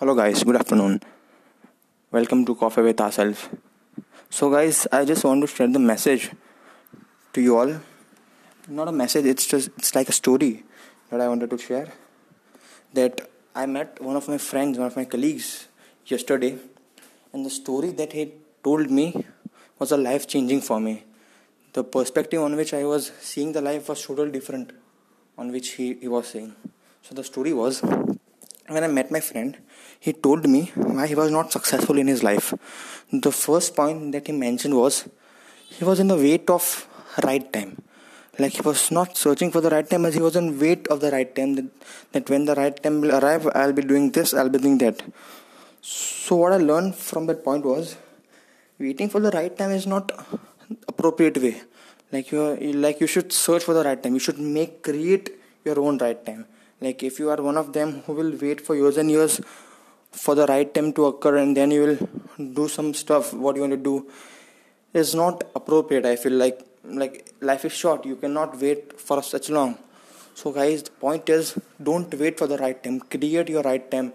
Hello, guys. Good afternoon. Welcome to Coffee with Ourselves. So, guys, I just want to share the message to you all. Not a message. It's just it's like a story that I wanted to share. That I met one of my friends, one of my colleagues, yesterday, and the story that he told me was a life changing for me. The perspective on which I was seeing the life was totally different on which he, he was saying. So the story was when I met my friend, he told me why he was not successful in his life. The first point that he mentioned was he was in the wait of right time. Like he was not searching for the right time as he was in wait of the right time that, that when the right time will arrive I'll be doing this, I'll be doing that. So what I learned from that point was waiting for the right time is not appropriate way. Like you like you should search for the right time. You should make create your own right time like if you are one of them who will wait for years and years for the right time to occur and then you will do some stuff what you want to do is not appropriate i feel like like life is short. You cannot wait for such long. So guys the point is don't wait for the right time. Create your right time.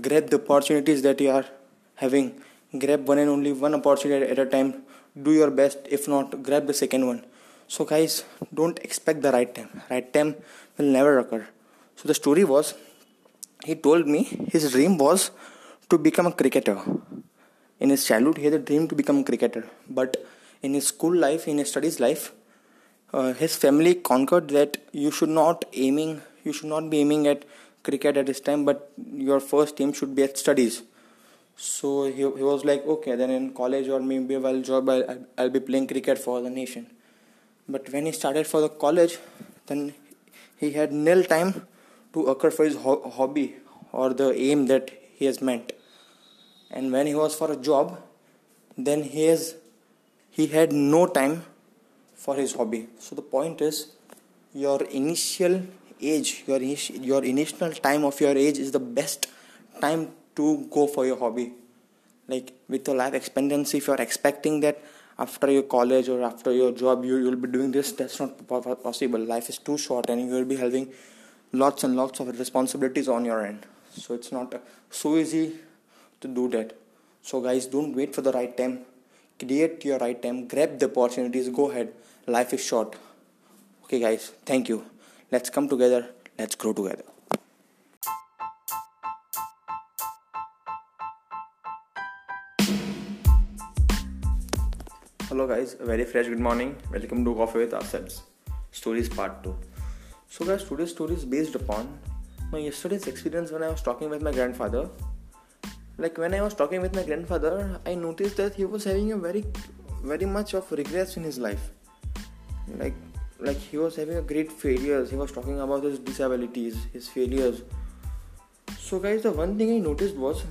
Grab the opportunities that you are having. Grab one and only one opportunity at a time. Do your best. If not grab the second one. So guys don't expect the right time. Right time will never occur so the story was he told me his dream was to become a cricketer. In his childhood, he had a dream to become a cricketer. But in his school life, in his studies life, uh, his family conquered that you should not aiming, you should not be aiming at cricket at this time, but your first aim should be at studies. So he, he was like, okay, then in college or maybe while job, I'll, I'll be playing cricket for the nation. But when he started for the college, then he had nil time to occur for his ho- hobby or the aim that he has meant. And when he was for a job then he has he had no time for his hobby. So the point is your initial age your your initial time of your age is the best time to go for your hobby. Like with your life expectancy if you are expecting that after your college or after your job you will be doing this that's not possible. Life is too short and you will be having lots and lots of responsibilities on your end. So it's not uh, so easy to do that. So guys don't wait for the right time. Create your right time. Grab the opportunities. Go ahead. Life is short. Okay guys. Thank you. Let's come together. Let's grow together. Hello guys. Very fresh good morning. Welcome to coffee with ourselves. Stories part 2 so, guys, today's story is based upon my yesterday's experience when I was talking with my grandfather. Like when I was talking with my grandfather, I noticed that he was having a very, very much of regrets in his life. Like, like he was having a great failures. He was talking about his disabilities, his failures. So, guys, the one thing I noticed was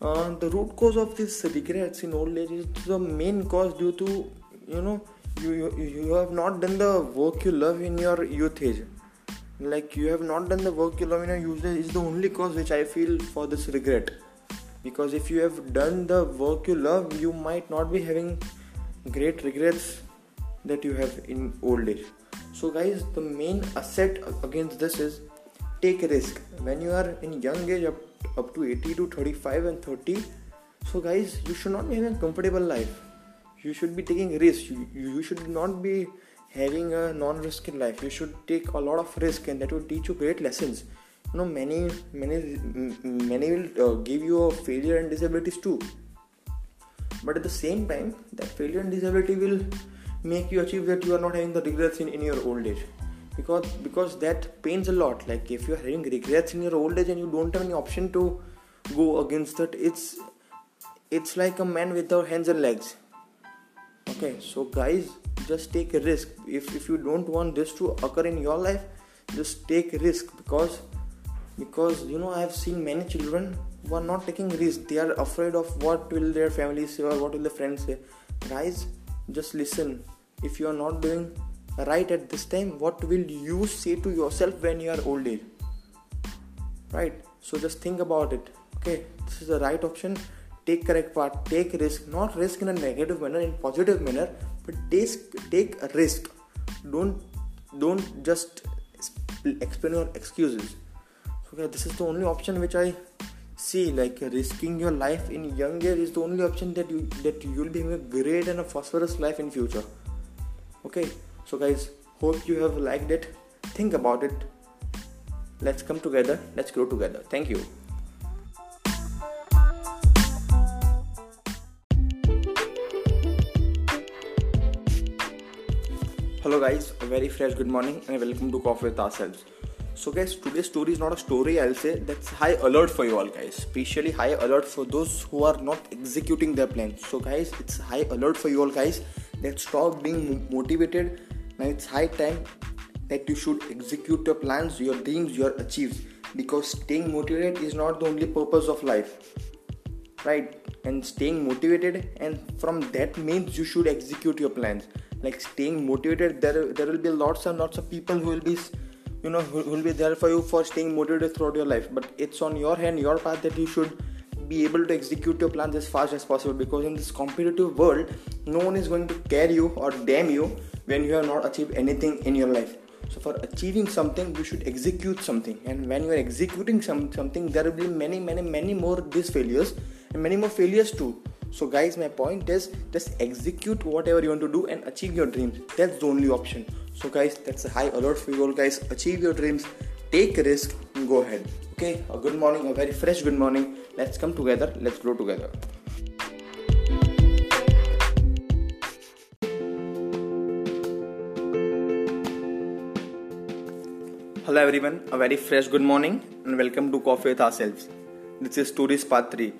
uh, the root cause of this regrets in old age is the main cause due to you know you, you you have not done the work you love in your youth age. Like you have not done the work you love in your youth age is the only cause which i feel for this regret. Because if you have done the work you love you might not be having great regrets that you have in old age. So guys the main asset against this is take a risk. When you are in young age up, up to 80 to 35 and 30 so guys you should not be having a comfortable life you should be taking risks you, you should not be having a non-risk in life. You should take a lot of risk and that will teach you great lessons. You know many many many will uh, give you a failure and disabilities too. But at the same time that failure and disability will make you achieve that you are not having the regrets in, in your old age. Because because that pains a lot. Like if you are having regrets in your old age and you don't have any option to go against that it's it's like a man without hands and legs okay so guys just take a risk. If, if you don't want this to occur in your life just take risk because because you know i have seen many children who are not taking risk. They are afraid of what will their family say or what will the friends say. Guys just listen. If you are not doing right at this time what will you say to yourself when you are old age? Right? So just think about it. Okay this is the right option take correct part take risk not risk in a negative manner in positive manner but take take a risk. Don't don't just explain your excuses. So guys this is the only option which i see like risking your life in young is the only option that you that you'll be having a great and a prosperous life in future. Okay? So guys hope you have liked it. Think about it. Let's come together. Let's grow together. Thank you hello guys. A very fresh good morning and welcome to coffee with ourselves. So guys today's story is not a story i'll say. That's high alert for you all guys. Especially high alert for those who are not executing their plans so guys it's high alert for you all guys that stop being motivated. Now it's high time that you should execute your plans your dreams your achieves. Because staying motivated is not the only purpose of life right? And staying motivated and from that means you should execute your plans like staying motivated there there will be lots and lots of people who will be you know who will be there for you for staying motivated throughout your life. But it's on your hand your path that you should be able to execute your plans as fast as possible. Because in this competitive world no one is going to care you or damn you when you have not achieved anything in your life. So for achieving something you should execute something. And when you are executing some, something there will be many many many more these failures and many more failures too so guys my point is just execute whatever you want to do and achieve your dreams that's the only option so guys that's a high alert for you all guys achieve your dreams take a risk and go ahead okay a good morning a very fresh good morning let's come together let's grow together Hello everyone, a very fresh good morning and welcome to Coffee with Ourselves. This is Stories Part 3.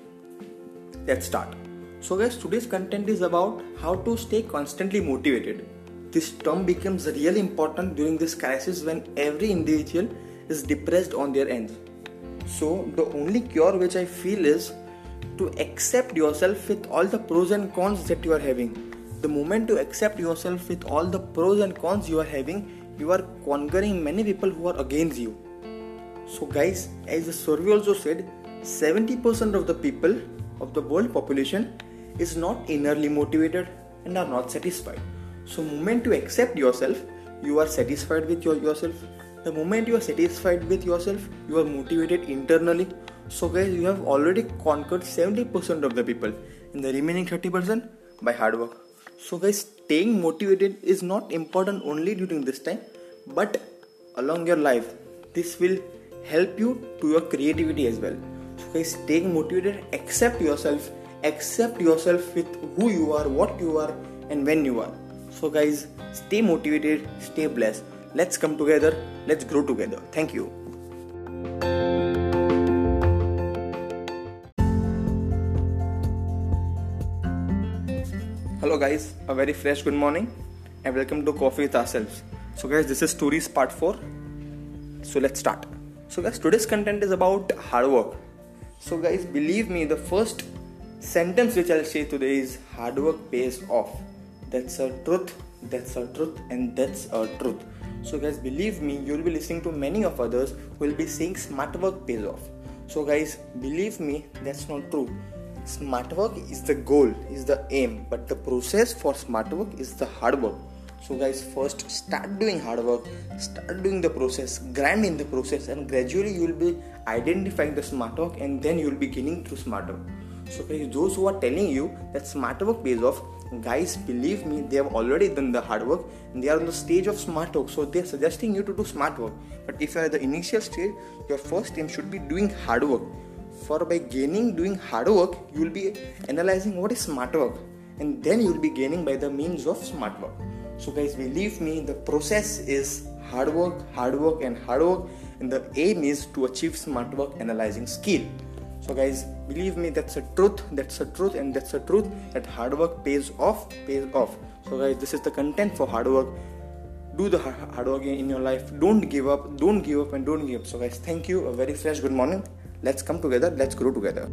Let's start. So, guys, today's content is about how to stay constantly motivated this term becomes really important during this crisis when every individual is depressed on their ends. So, the only cure which I feel is to accept yourself with all the pros and cons that you are having. The moment you accept yourself with all the pros and cons you are having, you are conquering many people who are against you. So, guys, as the survey also said, 70% of the people of the world population is not innerly motivated and are not satisfied. So, moment you accept yourself, you are satisfied with your, yourself. The moment you are satisfied with yourself, you are motivated internally. So, guys, you have already conquered 70% of the people, and the remaining 30% by hard work. So, guys, staying motivated is not important only during this time, but along your life. This will help you to your creativity as well. So, guys, staying motivated, accept yourself, accept yourself with who you are, what you are, and when you are. So, guys, stay motivated, stay blessed. Let's come together, let's grow together. Thank you. Hello, guys, a very fresh good morning and welcome to Coffee with Ourselves. So, guys, this is Stories Part 4. So, let's start. So, guys, today's content is about hard work. So, guys, believe me, the first sentence which I'll say today is hard work pays off. That's a truth that's a truth and that's a truth. So guys believe me you'll be listening to many of others who will be saying smart work pays off. So guys believe me that's not true. Smart work is the goal is the aim but the process for smart work is the hard work. So guys first start doing hard work start doing the process grind in the process and gradually you will be identifying the smart work and then you will be gaining through smart work so guys those who are telling you that smart work pays off guys believe me they have already done the hard work and they are on the stage of smart work. So they're suggesting you to do smart work. But if you are at the initial stage your first aim should be doing hard work. For by gaining doing hard work you will be analyzing what is smart work and then you will be gaining by the means of smart work. So guys believe me the process is hard work hard work and hard work. And the aim is to achieve smart work analyzing skill so guys believe me that's a truth that's a truth and that's a truth that hard work pays off pays off. So guys this is the content for hard work. Do the hard work in your life. Don't give up don't give up and don't give up. So guys thank you. A very fresh good morning. Let's come together. Let's grow together.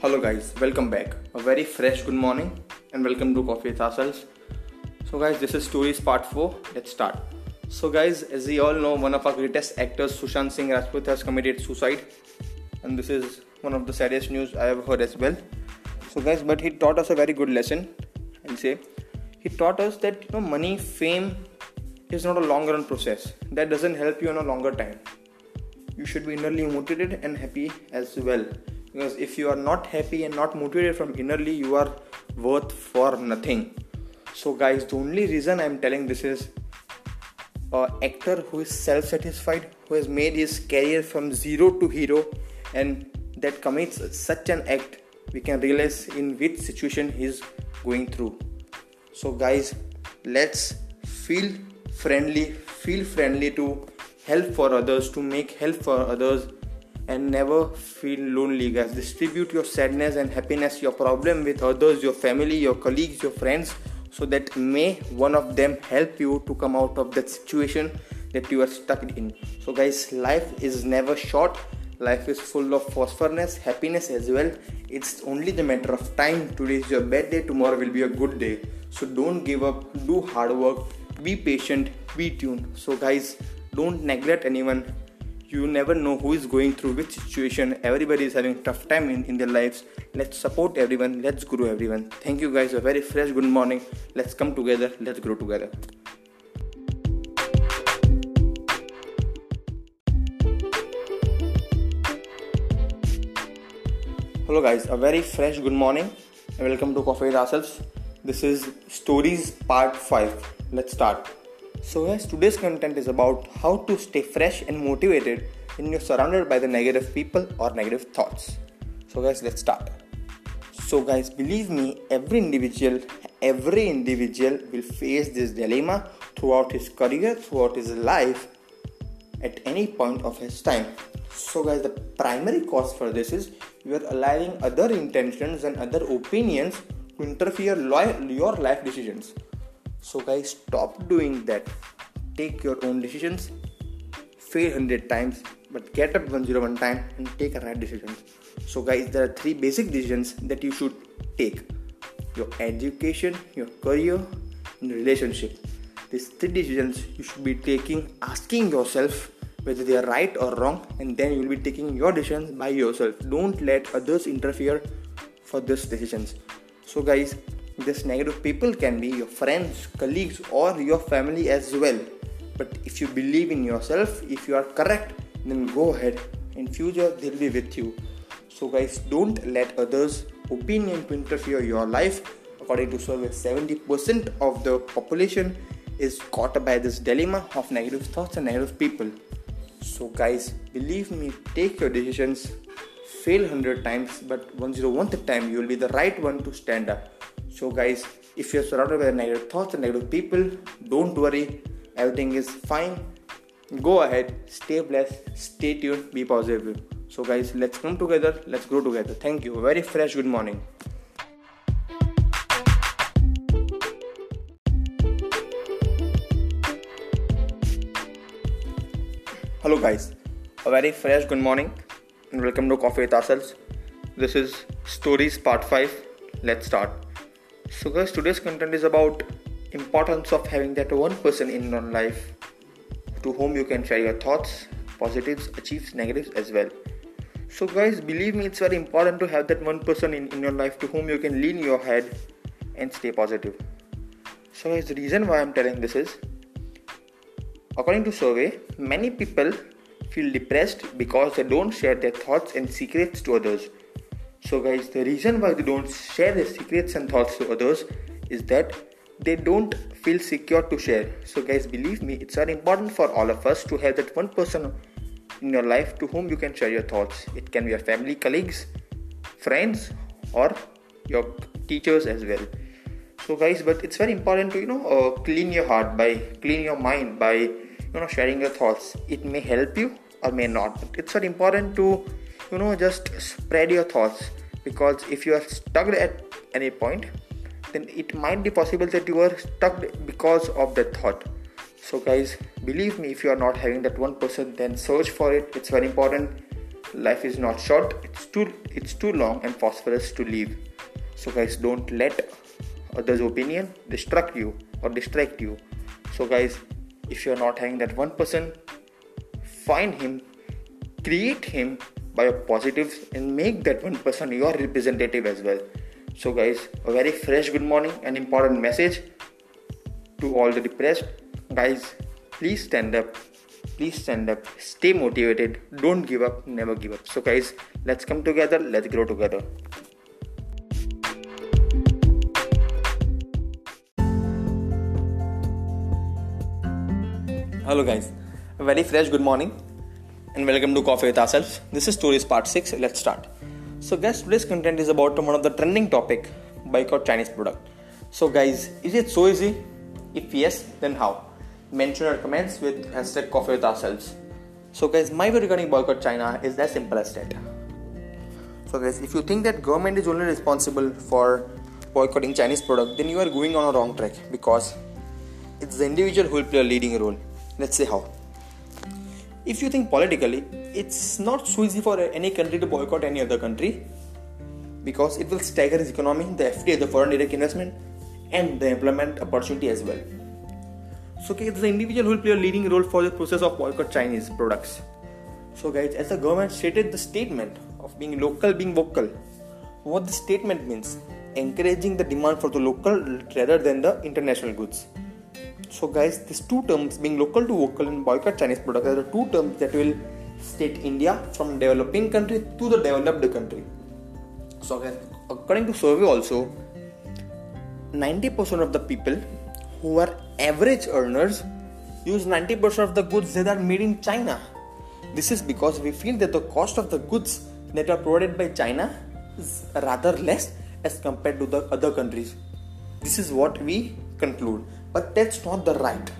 Hello guys. Welcome back. A very fresh good morning and welcome to coffee with ourselves so, guys, this is stories part 4. Let's start. So, guys, as we all know, one of our greatest actors, Sushant Singh Rajput, has committed suicide, and this is one of the saddest news I have heard as well. So, guys, but he taught us a very good lesson. And say he taught us that you know money, fame is not a long run process. That doesn't help you in a longer time. You should be innerly motivated and happy as well. Because if you are not happy and not motivated from innerly, you are worth for nothing. So, guys, the only reason I'm telling this is an actor who is self satisfied, who has made his career from zero to hero, and that commits such an act, we can realize in which situation he's going through. So, guys, let's feel friendly, feel friendly to help for others, to make help for others, and never feel lonely, guys. Distribute your sadness and happiness, your problem with others, your family, your colleagues, your friends, so that may one of them help you to come out of that situation that you are stuck in. So, guys, life is never short. Life is full of phosphorus happiness as well. It's only the matter of time. Today is your bad day tomorrow will be a good day. So don't give up. Do hard work. Be patient. Be tuned. So guys don't neglect anyone you never know who is going through which situation. Everybody is having tough time in, in their lives. Let's support everyone. Let's grow everyone. Thank you guys. A very fresh good morning. Let's come together. Let's grow together. Hello, guys, a very fresh good morning. And welcome to Coffee with Ourselves. This is Stories Part 5. Let's start. So, guys, today's content is about how to stay fresh and motivated when you're surrounded by the negative people or negative thoughts. So, guys, let's start. So, guys, believe me, every individual, every individual will face this dilemma throughout his career, throughout his life, at any point of his time. So, guys, the primary cause for this is you are allowing other intentions and other opinions to interfere your life decisions. So, guys, stop doing that. Take your own decisions, fail 100 times, but get up 101 time and take a right decision. So, guys, there are three basic decisions that you should take your education, your career, and relationship. These three decisions you should be taking, asking yourself whether they are right or wrong and then you will be taking your decisions by yourself don't let others interfere for those decisions so guys this negative people can be your friends colleagues or your family as well. But if you believe in yourself if you are correct then go ahead. In future they'll be with you. So guys don't let others opinion to interfere your life. According to survey 70% of the population is caught by this dilemma of negative thoughts and negative people. So, guys, believe me, take your decisions, fail 100 times, but once you want the time, you will be the right one to stand up. So, guys, if you're surrounded by negative thoughts and negative people, don't worry, everything is fine. Go ahead, stay blessed, stay tuned, be positive. So, guys, let's come together, let's grow together. Thank you. Very fresh good morning. Hello, guys. A very fresh good morning and welcome to Coffee with Ourselves. This is Stories Part 5. Let's start. So, guys, today's content is about importance of having that one person in your life to whom you can share your thoughts, positives, achieves, negatives as well. So, guys, believe me, it's very important to have that one person in, in your life to whom you can lean your head and stay positive. So, guys, the reason why I'm telling this is According to survey, many people feel depressed because they don't share their thoughts and secrets to others. So guys, the reason why they don't share their secrets and thoughts to others is that they don't feel secure to share. So guys, believe me, it's very important for all of us to have that one person in your life to whom you can share your thoughts. It can be your family, colleagues, friends, or your teachers as well so guys but it's very important to you know uh, clean your heart by clean your mind by you know sharing your thoughts it may help you or may not but it's very important to you know just spread your thoughts. Because if you are stuck at any point then it might be possible that you are stuck because of that thought. So guys believe me if you are not having that one person then search for it. It's very important. Life is not short. It's too it's too long and phosphorus to live. So guys don't let others' opinion distract you or distract you. So, guys, if you're not having that one person, find him, create him by your positives, and make that one person your representative as well. So, guys, a very fresh good morning, and important message to all the depressed. Guys please stand up. Please stand up. Stay motivated. Don't give up. Never give up. So guys let's come together. Let's grow together. Hello guys. A very fresh good morning and welcome to coffee with ourselves this is stories part 6 let's start so guys today's content is about one of the trending topic boycott chinese product so guys is it so easy if yes then how mention our comments with hashtag coffee with ourselves. So guys, my view regarding boycott China is as simple as that. So guys, if you think that government is only responsible for boycotting Chinese product, then you are going on a wrong track because it's the individual who will play a leading role. Let's see how. If you think politically, it's not so easy for any country to boycott any other country because it will stagger its economy, the FDI, the foreign direct investment, and the employment opportunity as well. So okay, the individual who will play a leading role for the process of boycott Chinese products. So guys, as the government stated the statement of being local, being vocal, what the statement means, encouraging the demand for the local rather than the international goods. So guys, these two terms, being local to vocal and boycott Chinese products, are the two terms that will state India from developing country to the developed country. So guys, according to survey also, 90% of the people who are average earners use 90% of the goods that are made in China. This is because we feel that the cost of the goods that are provided by China is rather less as compared to the other countries. This is what we conclude, but that's not the right.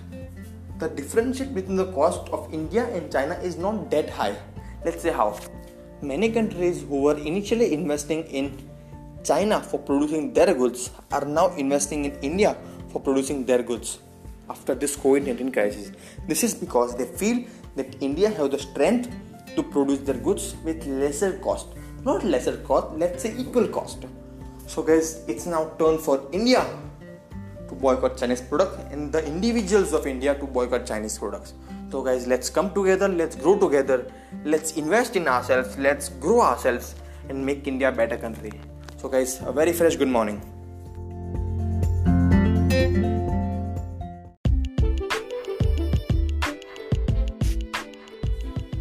The difference between the cost of India and China is not that high. Let's say how. Many countries who were initially investing in China for producing their goods are now investing in India for producing their goods after this COVID 19 crisis. This is because they feel that India have the strength to produce their goods with lesser cost. Not lesser cost, let's say equal cost. So, guys, it's now turn for India to boycott Chinese product and the individuals of India to boycott Chinese products. So, guys, let's come together, let's grow together, let's invest in ourselves, let's grow ourselves and make India a better country. So, guys, a very fresh good morning.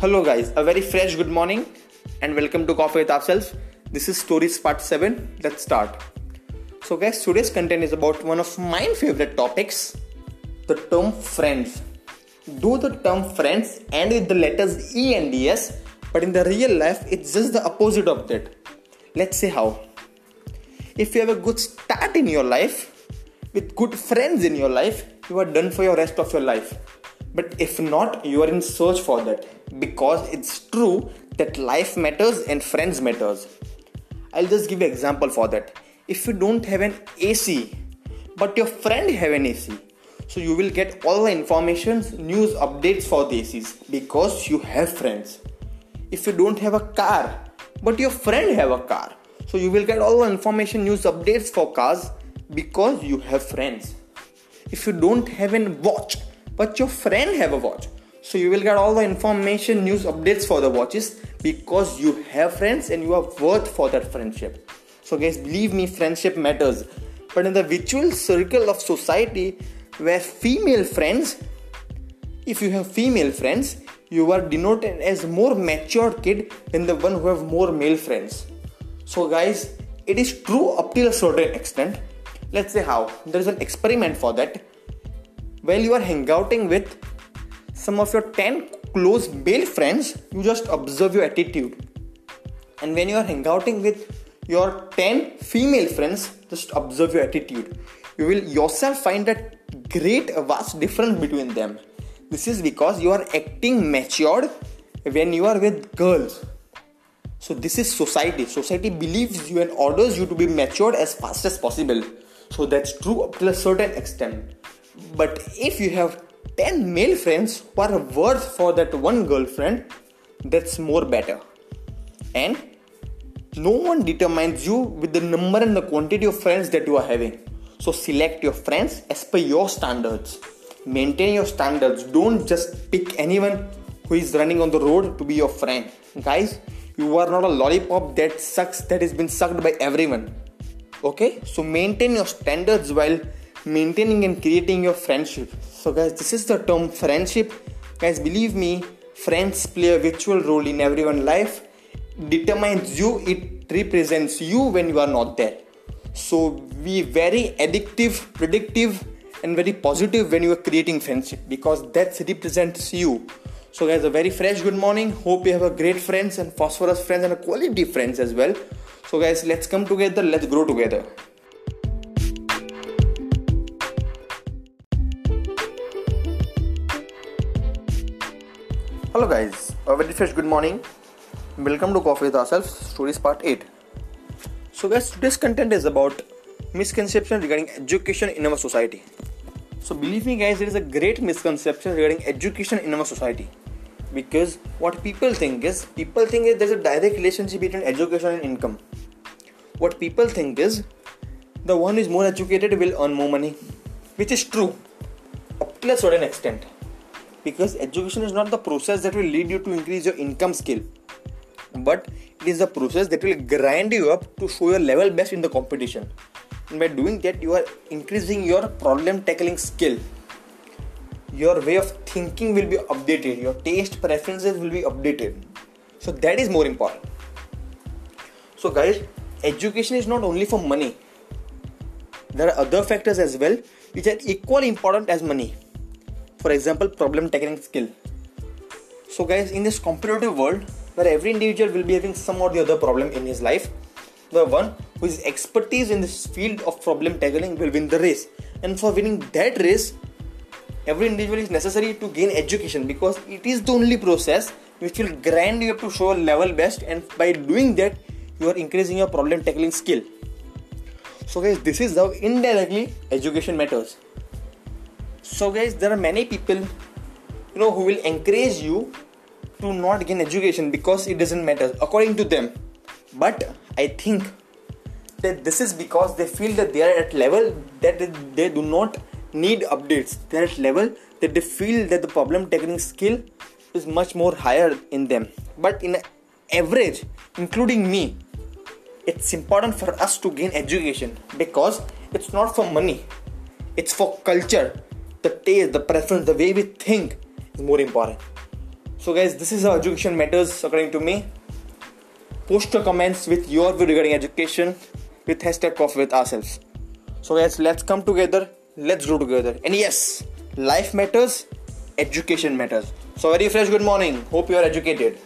Hello, guys, a very fresh good morning and welcome to Coffee with Ourselves. This is Stories Part 7. Let's start. So, guys, today's content is about one of my favorite topics the term friends. Do the term friends end with the letters E and S, but in the real life, it's just the opposite of that. Let's see how. If you have a good start in your life, with good friends in your life, you are done for your rest of your life but if not you are in search for that because it's true that life matters and friends matters i'll just give an example for that if you don't have an ac but your friend have an ac so you will get all the informations news updates for the acs because you have friends. If you don't have a car but your friend have a car so you will get all the information news updates for cars because you have friends. If you don't have a watch but your friend have a watch so you will get all the information news updates for the watches because you have friends and you are worth for that friendship so guys believe me friendship matters. But in the virtual circle of society where female friends if you have female friends you are denoted as more mature kid than the one who have more male friends. So guys it is true up till a certain extent. Let's say how there is an experiment for that. While you are hangouting with some of your 10 close male friends, you just observe your attitude. And when you are hangouting with your 10 female friends, just observe your attitude. You will yourself find a great vast difference between them. This is because you are acting matured when you are with girls. So this is society. Society believes you and orders you to be matured as fast as possible. So that's true up to a certain extent. But if you have 10 male friends who are worth for that one girlfriend, that's more better. And no one determines you with the number and the quantity of friends that you are having. So select your friends as per your standards. Maintain your standards. Don't just pick anyone who is running on the road to be your friend. Guys, you are not a lollipop that sucks that has been sucked by everyone. Okay? So maintain your standards while maintaining and creating your friendship. So, guys, this is the term friendship. Guys, believe me, friends play a virtual role in everyone's life. Determines you, it represents you when you are not there. So, be very addictive, predictive, and very positive when you are creating friendship because that represents you. So, guys, a very fresh good morning. Hope you have a great friends and phosphorus friends and a quality friends as well. So, guys, let's come together, let's grow together. Hello guys, a very fresh good morning. Welcome to Coffee with Ourselves, Stories Part 8. So guys, today's content is about misconception regarding education in our society. So believe me guys, there is a great misconception regarding education in our society. Because what people think is, people think is there's a direct relationship between education and income. What people think is, the one who is more educated will earn more money. Which is true, up to a certain extent because education is not the process that will lead you to increase your income skill but it is a process that will grind you up to show your level best in the competition. And by doing that you are increasing your problem tackling skill. Your way of thinking will be updated. Your taste preferences will be updated. So that is more important. So guys education is not only for money. There are other factors as well which are equally important as money. For example problem tackling skill. So guys in this competitive world where every individual will be having some or the other problem in his life. The one who is expertise in this field of problem tackling will win the race. And for winning that race every individual is necessary to gain education because it is the only process which will grind you up to show a level best and by doing that you are increasing your problem tackling skill. So guys this is how indirectly education matters. So guys there are many people you know who will encourage you to not gain education because it doesn't matter according to them. But i think that this is because they feel that they are at level that they do not need updates. They're at level that they feel that the problem tackling skill is much more higher in them. But in average including me it's important for us to gain education because it's not for money. It's for culture. The taste, the preference, the way we think is more important. So, guys, this is how education matters according to me. Post your comments with your view regarding education with hashtag coffee with ourselves. So, guys, let's come together, let's grow together. And yes, life matters, education matters. So, very fresh good morning. Hope you are educated.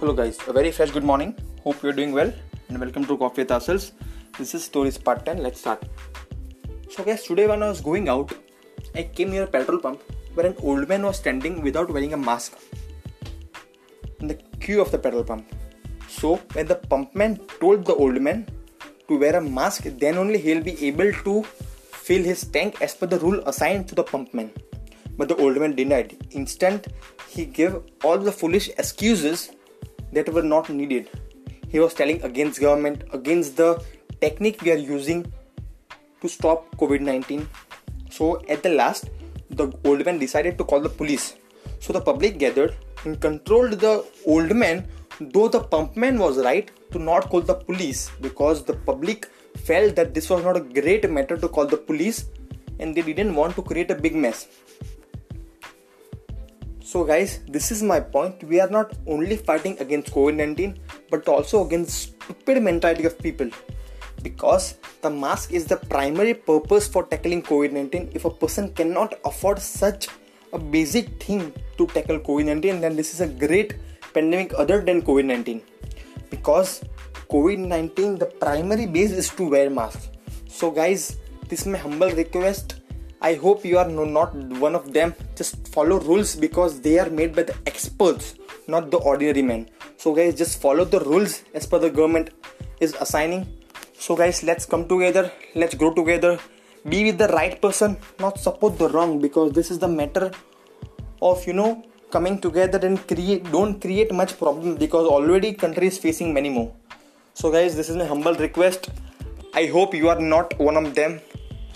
Hello, guys. A very fresh good morning. Hope you're doing well and welcome to Coffee with Ourselves. This is Stories Part 10. Let's start. So, guys, today when I was going out, I came near a petrol pump where an old man was standing without wearing a mask in the queue of the petrol pump. So, when the pumpman told the old man to wear a mask, then only he'll be able to fill his tank as per the rule assigned to the pumpman. But the old man denied. Instant, he gave all the foolish excuses that were not needed. He was telling against government, against the technique we are using to stop COVID 19. So at the last, the old man decided to call the police. So the public gathered and controlled the old man, though the pumpman was right to not call the police because the public felt that this was not a great matter to call the police and they didn't want to create a big mess. So, guys, this is my point. We are not only fighting against COVID 19 but also against stupid mentality of people because the mask is the primary purpose for tackling COVID 19. If a person cannot afford such a basic thing to tackle COVID 19, then this is a great pandemic other than COVID 19 because COVID 19 the primary base is to wear mask. So, guys, this is my humble request I hope you are not one of them. Just follow rules because they are made by the experts, not the ordinary man. So, guys, just follow the rules as per the government is assigning. So, guys, let's come together, let's grow together, be with the right person, not support the wrong because this is the matter of you know coming together and create don't create much problem because already country is facing many more. So, guys, this is my humble request. I hope you are not one of them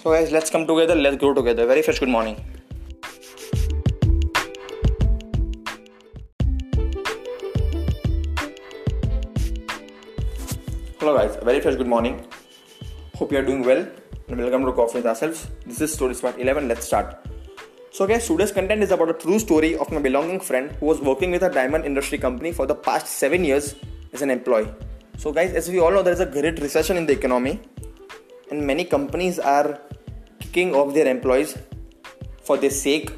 so, guys, let's come together, let's grow together. Very first good morning. Hello guys, very fresh good morning. Hope you are doing well and welcome to Coffee with Ourselves. This is story part 11. Let's start. So guys, today's content is about a true story of my belonging friend who was working with a diamond industry company for the past 7 years as an employee. So guys, as we all know there is a great recession in the economy and many companies are kicking off their employees for their sake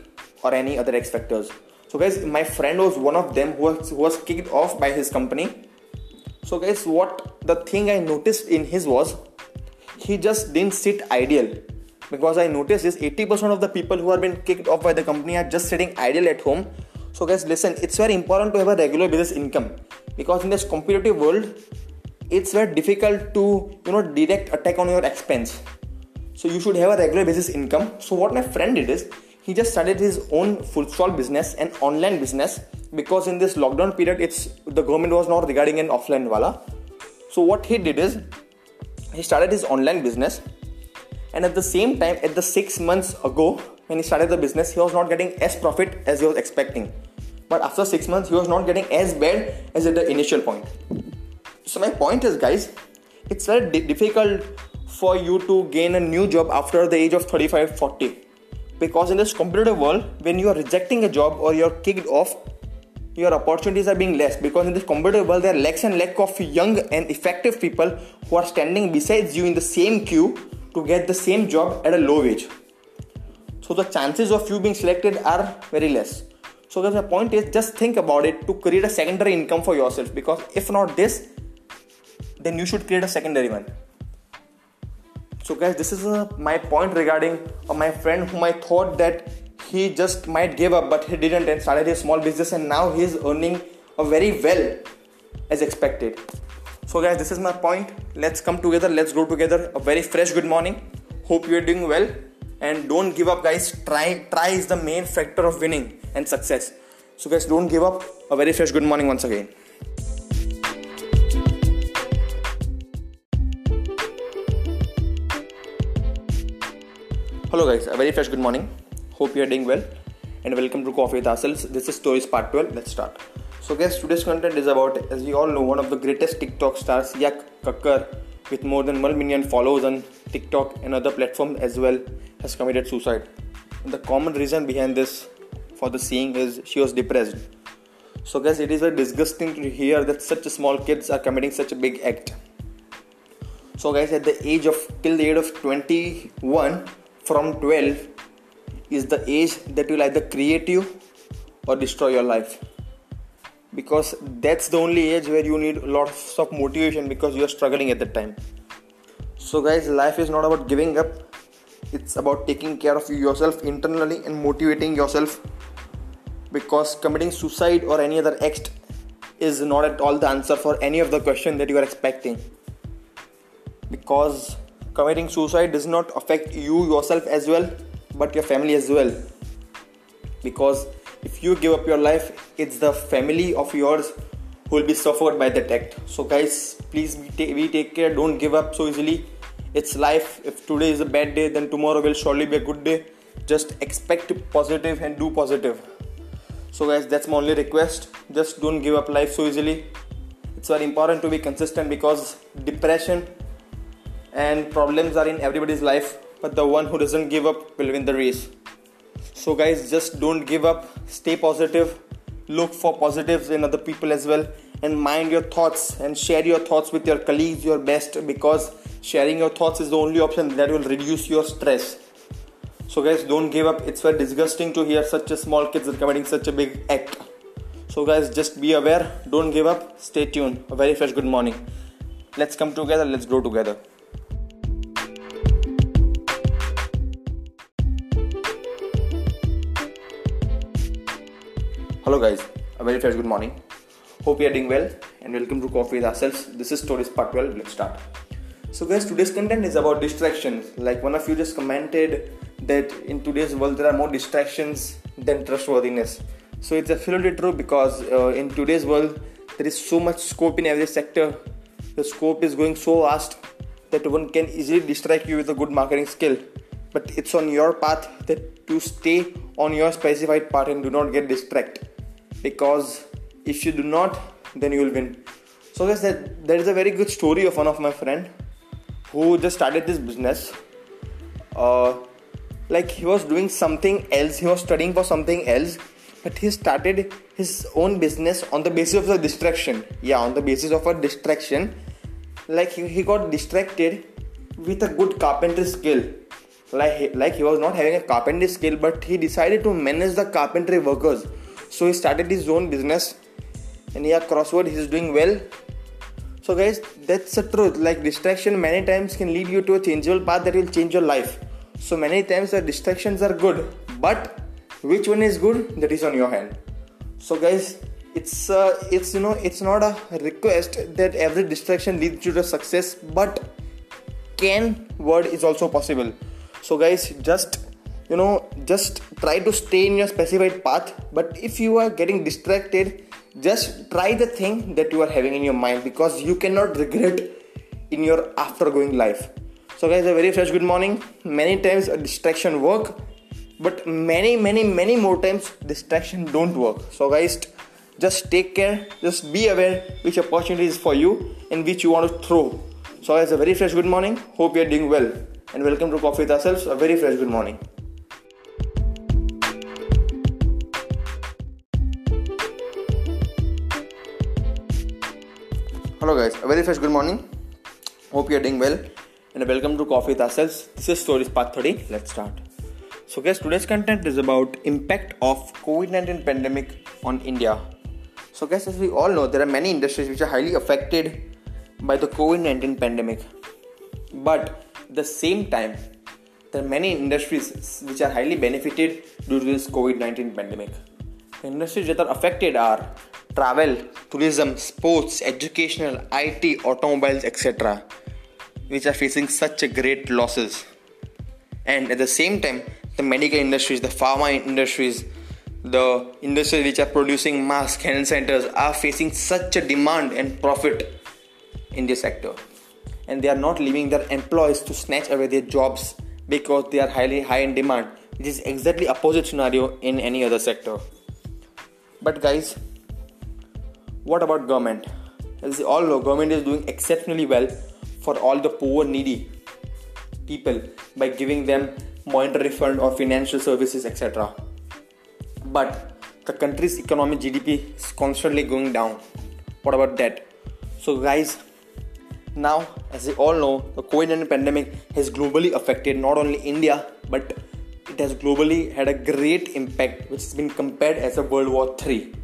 or any other X factors. So guys, my friend was one of them who was, who was kicked off by his company so, guys, what the thing I noticed in his was he just didn't sit ideal because I noticed is 80% of the people who are being kicked off by the company are just sitting idle at home. So, guys, listen, it's very important to have a regular business income because in this competitive world, it's very difficult to you know direct attack on your expense. So you should have a regular business income. So what my friend did is he just started his own full stall business and online business. Because in this lockdown period it's the government was not regarding an offline wala. So what he did is he started his online business. And at the same time at the 6 months ago when he started the business he was not getting as profit as he was expecting. But after 6 months he was not getting as bad as at the initial point. So my point is guys it's very difficult for you to gain a new job after the age of 35 40 because in this competitive world when you are rejecting a job or you're kicked off your opportunities are being less. Because in this competitive world there are lacks and lack of young and effective people who are standing besides you in the same queue to get the same job at a low wage. So the chances of you being selected are very less. So the point is just think about it to create a secondary income for yourself. Because if not this then you should create a secondary one so guys this is uh, my point regarding uh, my friend whom i thought that he just might give up but he didn't and started a small business and now he's earning a very well as expected. So guys this is my point. Let's come together. Let's go together. A very fresh good morning. Hope you are doing well. And don't give up guys. Try try is the main factor of winning and success. So guys don't give up. A very fresh good morning once again hello guys a very fresh good morning Hope you are doing well and welcome to Coffee with Ourselves. This is Stories Part 12. Let's start. So, guys, today's content is about, as we all know, one of the greatest TikTok stars, Siya Kakkar, with more than 1 million followers on TikTok and other platforms as well, has committed suicide. And the common reason behind this for the seeing is she was depressed. So, guys, it is very disgusting to hear that such small kids are committing such a big act. So, guys, at the age of till the age of 21, from 12 is the age that will either create you or destroy your life. Because that's the only age where you need lots of motivation because you are struggling at that time. So guys life is not about giving up. It's about taking care of yourself internally and motivating yourself. Because committing suicide or any other act is not at all the answer for any of the question that you are expecting. Because committing suicide does not affect you yourself as well but your family as well. Because if you give up your life it's the family of yours who will be suffered by that act. So guys please we take, we take care. Don't give up so easily. It's life. If today is a bad day then tomorrow will surely be a good day. Just expect positive and do positive. So guys that's my only request. Just don't give up life so easily. It's very important to be consistent because depression and problems are in everybody's life but the one who doesn't give up will win the race. So, guys, just don't give up, stay positive, look for positives in other people as well, and mind your thoughts and share your thoughts with your colleagues, your best, because sharing your thoughts is the only option that will reduce your stress. So, guys, don't give up. It's very disgusting to hear such a small kids committing such a big act. So, guys, just be aware, don't give up, stay tuned. A very fresh good morning. Let's come together, let's grow together. Hello guys, a very fresh good morning. Hope you are doing well and welcome to Coffee with Ourselves. This is Stories Part 12. Let's start. So guys, today's content is about distractions. Like one of you just commented that in today's world there are more distractions than trustworthiness. So it's absolutely true because uh, in today's world there is so much scope in every sector. The scope is going so vast that one can easily distract you with a good marketing skill. But it's on your path that to stay on your specified path and do not get distracted because if you do not then you will win So guys, that there is a very good story of one of my friend who just started this business. Uh, like he was doing something else. He was studying for something else, but he started his own business on the basis of a distraction. Yeah, on the basis of a distraction. Like he, he got distracted with a good carpentry skill. Like like he was not having a carpentry skill, but he decided to manage the carpentry workers. So he started his own business, and yeah, crossword he's doing well so, guys, that's the truth. Like, distraction many times can lead you to a changeable path that will change your life. So, many times the distractions are good, but which one is good that is on your hand. So, guys, it's uh, it's you know it's not a request that every distraction leads you to success, but can word is also possible. So, guys, just you know just try to stay in your specified path. But if you are getting distracted just try the thing that you are having in your mind because you cannot regret in your after going life. So guys a very fresh good morning. Many times a distraction work but many many many more times distraction don't work. So guys just take care. Just be aware which opportunity is for you and which you want to throw. So guys a very fresh good morning. Hope you are doing well. And welcome to coffee with ourselves. A very fresh good morning Hello guys, a very fresh good morning. Hope you are doing well and welcome to Coffee with Ourselves. This is Stories Part 30. Let's start. So guys, today's content is about impact of COVID-19 pandemic on India. So guys, as we all know, there are many industries which are highly affected by the COVID-19 pandemic. But the same time, there are many industries which are highly benefited due to this COVID-19 pandemic. The industries that are affected are travel, tourism, sports, educational, IT, automobiles, etc., which are facing such great losses. And at the same time, the medical industries, the pharma industries, the industries which are producing masks, hand centers are facing such a demand and profit in this sector. And they are not leaving their employees to snatch away their jobs because they are highly high in demand, which is exactly opposite scenario in any other sector. But guys, what about government? As you all know, government is doing exceptionally well for all the poor, needy people by giving them monetary fund or financial services, etc. But the country's economic GDP is constantly going down. What about that? So, guys, now as you all know, the COVID-19 pandemic has globally affected not only India but it has globally had a great impact, which has been compared as a World War III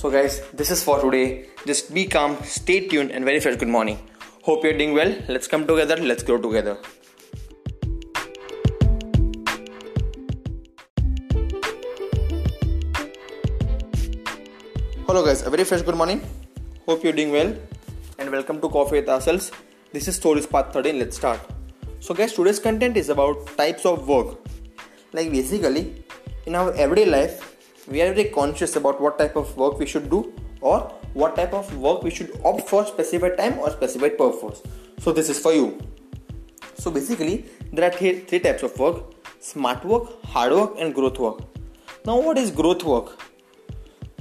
so, guys, this is for today. Just be calm, stay tuned, and very fresh good morning. Hope you're doing well. Let's come together, let's grow together. Hello, guys, a very fresh good morning. Hope you're doing well, and welcome to Coffee with Ourselves. This is Stories Part 13. Let's start. So, guys, today's content is about types of work. Like, basically, in our everyday life, we are very conscious about what type of work we should do or what type of work we should opt for specified time or specified purpose. So this is for you. So basically there are three, three types of work smart work hard work and growth work. Now what is growth work?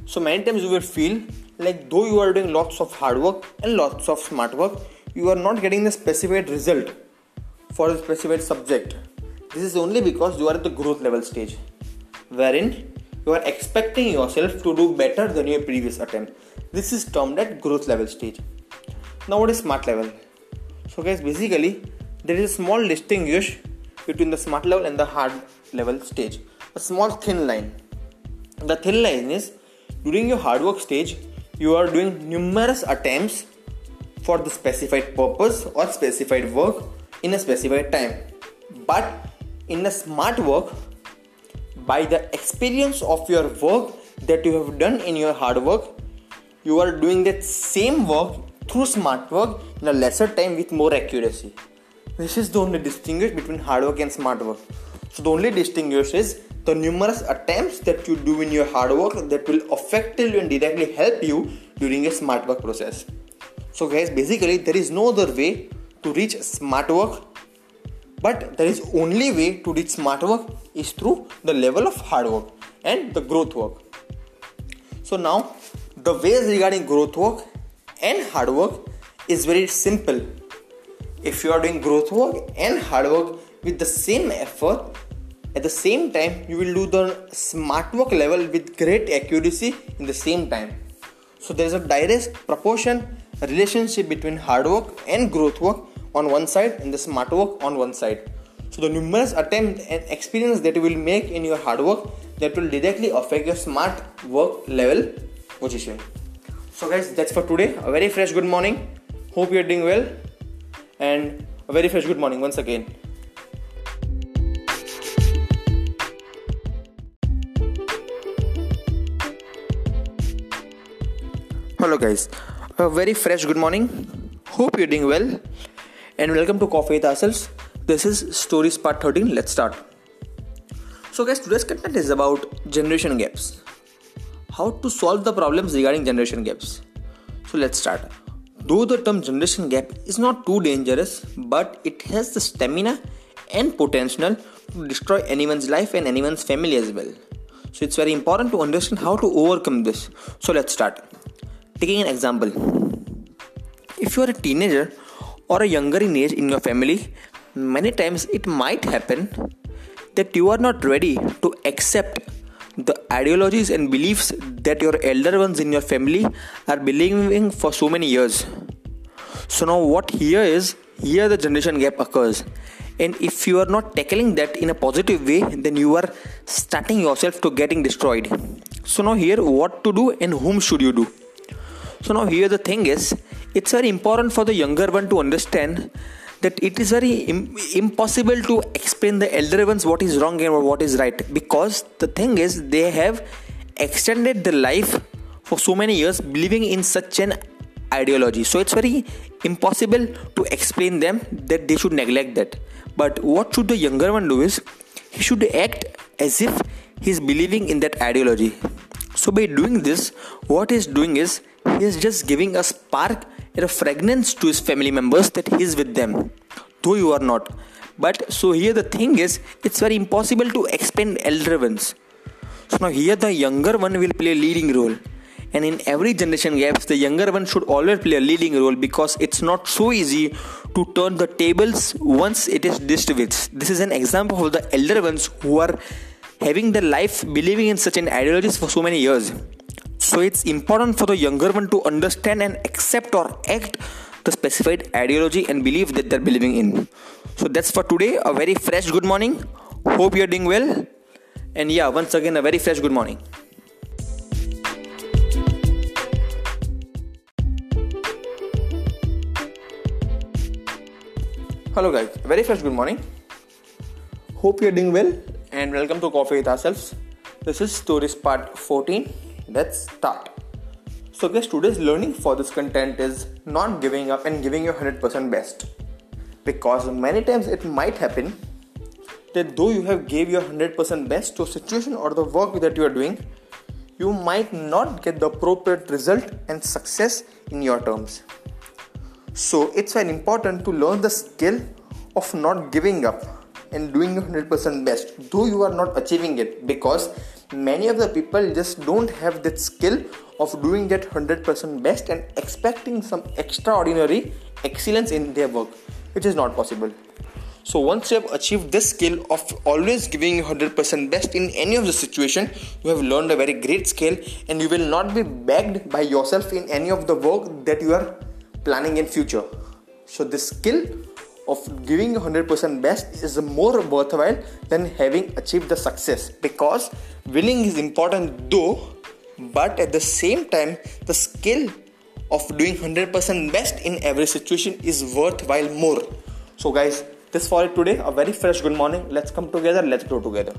So many times you will feel like though you are doing lots of hard work and lots of smart work you are not getting the specified result for a specified subject. This is only because you are at the growth level stage wherein you are expecting yourself to do better than your previous attempt. This is termed at growth level stage. Now, what is smart level? So, guys, basically, there is a small distinguish between the smart level and the hard level stage. A small thin line. The thin line is during your hard work stage, you are doing numerous attempts for the specified purpose or specified work in a specified time. But in the smart work, by the experience of your work that you have done in your hard work you are doing that same work through smart work in a lesser time with more accuracy. This is the only distinguish between hard work and smart work. So the only distinguish is the numerous attempts that you do in your hard work that will effectively and directly help you during a smart work process. So guys basically there is no other way to reach smart work but there is only way to reach smart work is through the level of hard work and the growth work so now the ways regarding growth work and hard work is very simple. If you are doing growth work and hard work with the same effort, at the same time, you will do the smart work level with great accuracy in the same time. So there is a direct proportion relationship between hard work and growth work on one side and the smart work on one side. So the numerous attempts and experience that you will make in your hard work that will directly affect your smart work level position. So guys, that's for today. A very fresh good morning. Hope you're doing well. And a very fresh good morning once again. Hello guys. A very fresh good morning. Hope you're doing well. And welcome to Coffee with Ourselves. This is Stories Part 13. Let's start. So, guys, today's content is about generation gaps. How to solve the problems regarding generation gaps. So, let's start. Though the term generation gap is not too dangerous, but it has the stamina and potential to destroy anyone's life and anyone's family as well. So, it's very important to understand how to overcome this. So, let's start. Taking an example if you are a teenager or a younger in age in your family, many times it might happen that you are not ready to accept the ideologies and beliefs that your elder ones in your family are believing for so many years. So, now what here is here the generation gap occurs, and if you are not tackling that in a positive way, then you are starting yourself to getting destroyed. So, now here what to do and whom should you do? So, now here the thing is it's very important for the younger one to understand that it is very Im- impossible to explain the elder ones what is wrong and what is right. Because the thing is they have extended their life for so many years believing in such an ideology. So it's very impossible to explain them that they should neglect that. But what should the younger one do is he should act as if he's believing in that ideology. So by doing this what he's doing is he's just giving a spark a fragrance to his family members that he is with them, though you are not. But so here the thing is, it's very impossible to explain elder ones. So now here the younger one will play a leading role. And in every generation gaps, the younger one should always play a leading role because it's not so easy to turn the tables once it is with. This is an example of the elder ones who are having their life believing in such an ideologies for so many years. So it's important for the younger one to understand and accept or act the specified ideology and belief that they're believing in. So that's for today. A very fresh good morning. Hope you're doing well. And yeah, once again, a very fresh good morning. Hello, guys. Very fresh good morning. Hope you're doing well and welcome to Coffee with Ourselves. This is Stories Part 14 let's start. So, guys, today's learning for this content is not giving up and giving your 100% best. Because many times it might happen that though you have gave your 100% best to a situation or the work that you are doing, you might not get the appropriate result and success in your terms. So, it's very important to learn the skill of not giving up and doing your 100% best, though you are not achieving it because many of the people just don't have that skill of doing that 100% best and expecting some extraordinary excellence in their work which is not possible. So once you have achieved this skill of always giving 100% best in any of the situation you have learned a very great skill and you will not be begged by yourself in any of the work that you are planning in future. So this skill of giving 100% best is more worthwhile than having achieved the success. Because winning is important though but at the same time the skill of doing 100% best in every situation is worthwhile more. So guys this for it today. A very fresh good morning. Let's come together. Let's grow together